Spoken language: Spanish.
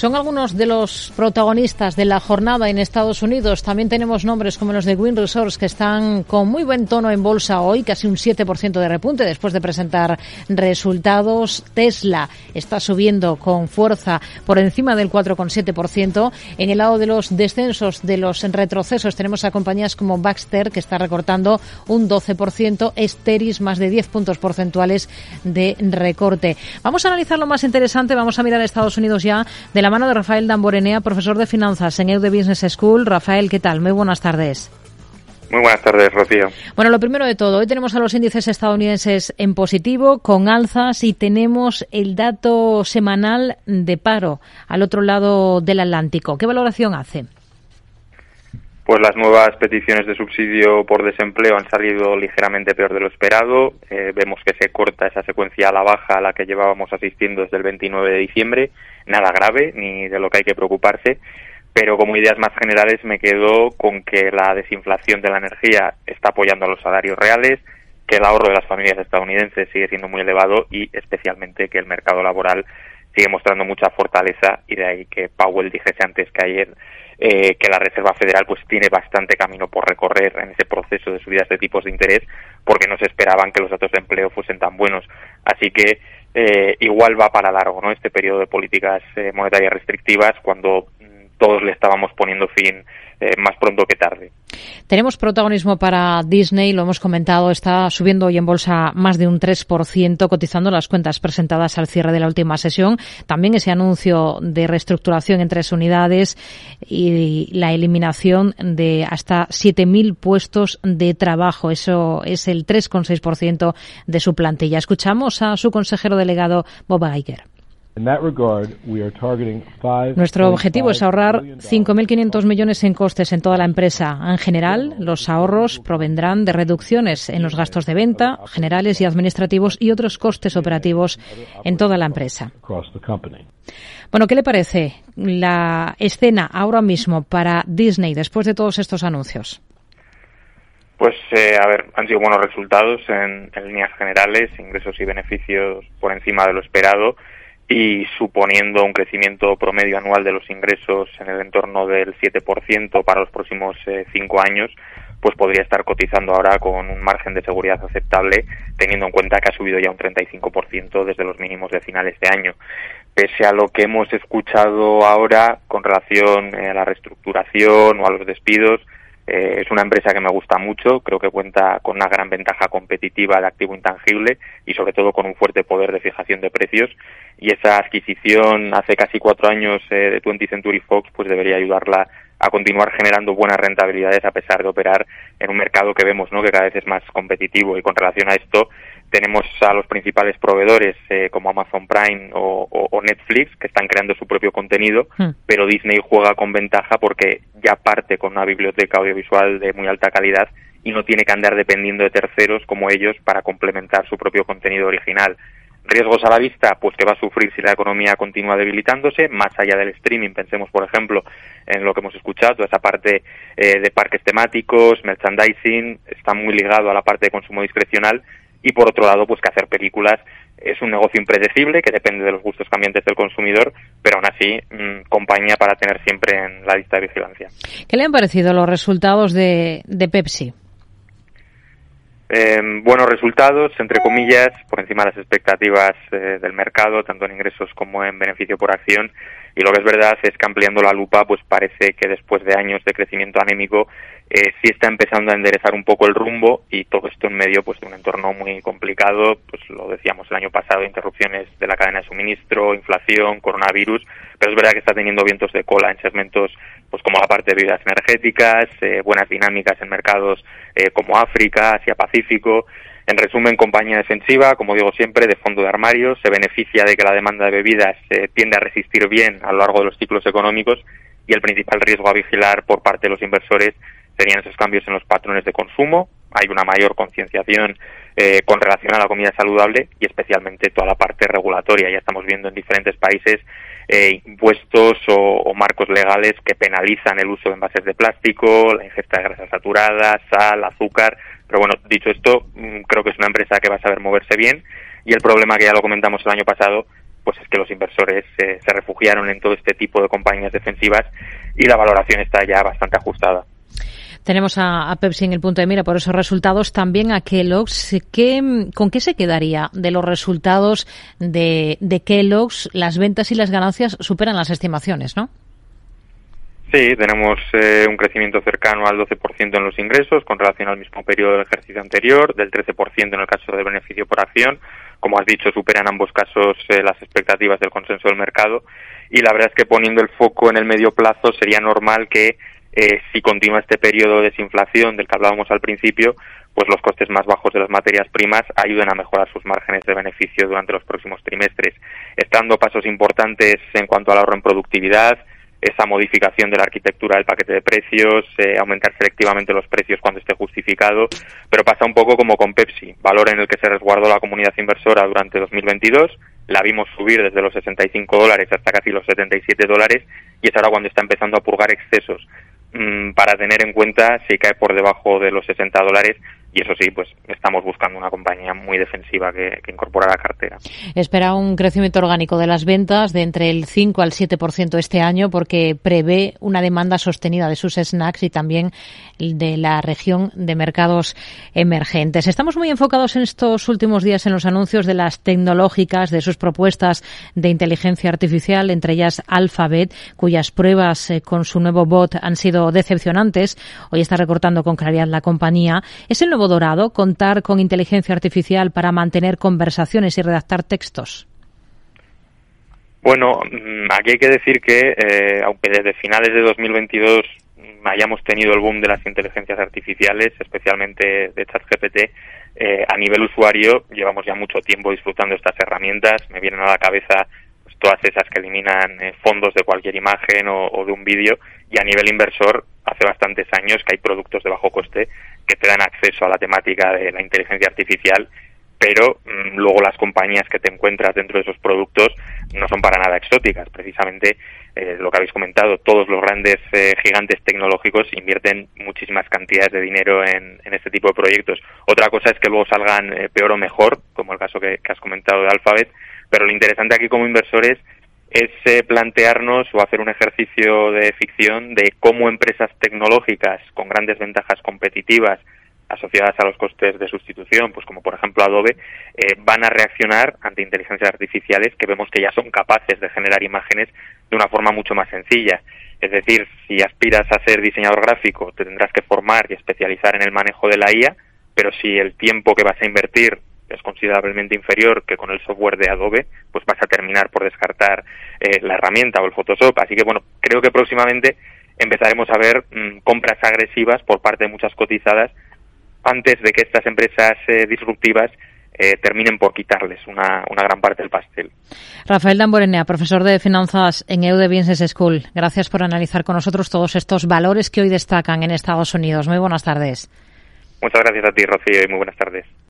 Son algunos de los protagonistas de la jornada en Estados Unidos. También tenemos nombres como los de Wind Resource que están con muy buen tono en bolsa hoy, casi un 7% de repunte después de presentar resultados. Tesla está subiendo con fuerza por encima del 4,7%. En el lado de los descensos, de los retrocesos, tenemos a compañías como Baxter que está recortando un 12%, Esteris más de 10 puntos porcentuales de recorte. Vamos a analizar lo más interesante, vamos a mirar a Estados Unidos ya de la mano de Rafael Damborenea, profesor de finanzas en EUD Business School. Rafael, ¿qué tal? Muy buenas tardes. Muy buenas tardes, Rocío. Bueno, lo primero de todo, hoy tenemos a los índices estadounidenses en positivo, con alzas, y tenemos el dato semanal de paro al otro lado del Atlántico. ¿Qué valoración hace? Pues las nuevas peticiones de subsidio por desempleo han salido ligeramente peor de lo esperado. Eh, vemos que se corta esa secuencia a la baja a la que llevábamos asistiendo desde el 29 de diciembre. Nada grave, ni de lo que hay que preocuparse. Pero como ideas más generales me quedo con que la desinflación de la energía está apoyando a los salarios reales, que el ahorro de las familias estadounidenses sigue siendo muy elevado y especialmente que el mercado laboral sigue mostrando mucha fortaleza y de ahí que Powell dijese antes que ayer eh, que la Reserva Federal pues tiene bastante camino por recorrer en ese proceso de subidas de tipos de interés porque no se esperaban que los datos de empleo fuesen tan buenos. Así que eh, igual va para largo ¿no? este periodo de políticas eh, monetarias restrictivas cuando mm, todos le estábamos poniendo fin eh, más pronto que tarde. Tenemos protagonismo para Disney, lo hemos comentado, está subiendo hoy en bolsa más de un 3%, cotizando las cuentas presentadas al cierre de la última sesión. También ese anuncio de reestructuración en tres unidades y la eliminación de hasta 7.000 puestos de trabajo. Eso es el 3,6% de su plantilla. Escuchamos a su consejero delegado Bob Iger. Nuestro objetivo es ahorrar 5.500 millones en costes en toda la empresa. En general, los ahorros provendrán de reducciones en los gastos de venta, generales y administrativos y otros costes operativos en toda la empresa. Bueno, ¿qué le parece la escena ahora mismo para Disney después de todos estos anuncios? Pues, eh, a ver, han sido buenos resultados en líneas generales, ingresos y beneficios por encima de lo esperado y suponiendo un crecimiento promedio anual de los ingresos en el entorno del 7% para los próximos eh, cinco años, pues podría estar cotizando ahora con un margen de seguridad aceptable, teniendo en cuenta que ha subido ya un 35% desde los mínimos de finales de año. Pese a lo que hemos escuchado ahora con relación eh, a la reestructuración o a los despidos, eh, es una empresa que me gusta mucho, creo que cuenta con una gran ventaja competitiva de activo intangible y sobre todo con un fuerte poder de fijación de precios y esa adquisición hace casi cuatro años eh, de 20 Century Fox pues debería ayudarla a continuar generando buenas rentabilidades a pesar de operar en un mercado que vemos ¿no? que cada vez es más competitivo y con relación a esto tenemos a los principales proveedores eh, como Amazon Prime o, Netflix que están creando su propio contenido, hmm. pero Disney juega con ventaja porque ya parte con una biblioteca audiovisual de muy alta calidad y no tiene que andar dependiendo de terceros como ellos para complementar su propio contenido original. Riesgos a la vista, pues que va a sufrir si la economía continúa debilitándose, más allá del streaming, pensemos por ejemplo en lo que hemos escuchado, esa parte eh, de parques temáticos, merchandising, está muy ligado a la parte de consumo discrecional y por otro lado, pues que hacer películas es un negocio impredecible que depende de los gustos cambiantes del consumidor, pero aún así mm, compañía para tener siempre en la lista de vigilancia. ¿Qué le han parecido los resultados de, de Pepsi? Eh, buenos resultados, entre comillas, por encima de las expectativas eh, del mercado, tanto en ingresos como en beneficio por acción. Y lo que es verdad es que ampliando la lupa, pues parece que después de años de crecimiento anémico, eh, sí está empezando a enderezar un poco el rumbo y todo esto en medio pues de un entorno muy complicado, pues lo decíamos el año pasado, interrupciones de la cadena de suministro, inflación, coronavirus, pero es verdad que está teniendo vientos de cola en segmentos pues como la parte de bebidas energéticas, eh, buenas dinámicas en mercados eh, como África, Asia Pacífico. En resumen, compañía defensiva, como digo siempre, de fondo de armario, se beneficia de que la demanda de bebidas eh, tiende a resistir bien a lo largo de los ciclos económicos y el principal riesgo a vigilar por parte de los inversores serían esos cambios en los patrones de consumo. Hay una mayor concienciación eh, con relación a la comida saludable y especialmente toda la parte regulatoria. Ya estamos viendo en diferentes países eh, impuestos o, marcos legales que penalizan el uso de envases de plástico, la ingesta de grasas saturadas, sal, azúcar. Pero bueno, dicho esto, mm, creo que es una empresa que va a saber moverse bien y el problema que ya lo comentamos el año pasado pues es que los inversores se refugiaron en todo este tipo de compañías defensivas y la valoración está ya bastante ajustada. Tenemos a, Pepsi en el punto de mira por esos resultados, también a Kellogg's. ¿Qué, ¿Con qué se quedaría de los resultados de, de Kellogg's? Las ventas y las ganancias superan las estimaciones, ¿no? Sí, tenemos eh, un crecimiento cercano al 12% en los ingresos con relación al mismo periodo del ejercicio anterior, del 13% en el caso de beneficio por acción. Como has dicho, superan ambos casos eh, las expectativas del consenso del mercado. Y la verdad es que poniendo el foco en el medio plazo sería normal que eh, si continúa este periodo de desinflación del que hablábamos al principio, pues los costes más bajos de las materias primas ayuden a mejorar sus márgenes de beneficio durante los próximos trimestres, estando pasos importantes en cuanto al ahorro en productividad, esa modificación de la arquitectura del paquete de precios, eh, aumentar selectivamente los precios cuando esté justificado, pero pasa un poco como con Pepsi, valor en el que se resguardó la comunidad inversora durante 2022, la vimos subir desde los 65 dólares hasta casi los 77 dólares y es ahora cuando está empezando a purgar excesos. Mm, para tener en cuenta si cae por debajo de los 60 dólares y eso sí, pues estamos buscando una compañía muy defensiva que, que incorpora la cartera. Espera un crecimiento orgánico de las ventas de entre el 5 al 7% este año porque prevé una demanda sostenida de sus snacks y también de la región de mercados emergentes. Estamos muy enfocados en estos últimos días en los anuncios de las tecnológicas, de sus propuestas de inteligencia artificial, entre ellas Alphabet, cuyas pruebas eh, con su nuevo bot han sido decepcionantes. Hoy está recortando con claridad la compañía. Es el dorado contar con inteligencia artificial para mantener conversaciones y redactar textos? Bueno, mm, aquí hay que decir que, eh, aunque desde finales de 2022 hayamos tenido el boom de las inteligencias artificiales, especialmente de ChatGPT, eh, a nivel usuario llevamos ya mucho tiempo disfrutando estas herramientas. Me vienen a la cabeza pues, todas esas que eliminan eh, fondos de cualquier imagen o de un vídeo y a nivel inversor hace bastantes años que hay productos de bajo coste que te dan acceso a la temática de la inteligencia artificial, pero mm, luego las compañías que te encuentras dentro de esos productos no son para nada exóticas. Precisamente eh, lo que habéis comentado, todos los grandes eh, gigantes tecnológicos invierten muchísimas cantidades de dinero en, este tipo de proyectos. Otra cosa es que luego salgan eh, peor o mejor, como el caso que, has comentado de Alphabet, pero lo interesante aquí como inversores es eh, plantearnos o hacer un ejercicio de ficción de cómo empresas tecnológicas con grandes ventajas competitivas asociadas a los costes de sustitución, pues como por ejemplo Adobe, eh, van a reaccionar ante inteligencias artificiales que vemos que ya son capaces de generar imágenes de una forma mucho más sencilla. Es decir, si aspiras a ser diseñador gráfico, te tendrás que formar y especializar en el manejo de la IA, pero si el tiempo que vas a invertir es considerablemente inferior que con el software de Adobe, pues vas a terminar por descartar eh, la herramienta o el Photoshop. Así que bueno, creo que próximamente empezaremos a ver mm, compras agresivas por parte de muchas cotizadas antes de que estas empresas eh, disruptivas eh, terminen por quitarles una, una, gran parte del pastel. Rafael Damborenea, profesor de finanzas en EUDE Business School. Gracias por analizar con nosotros todos estos valores que hoy destacan en Estados Unidos. Muy buenas tardes. Muchas gracias a ti, Rocío, y muy buenas tardes.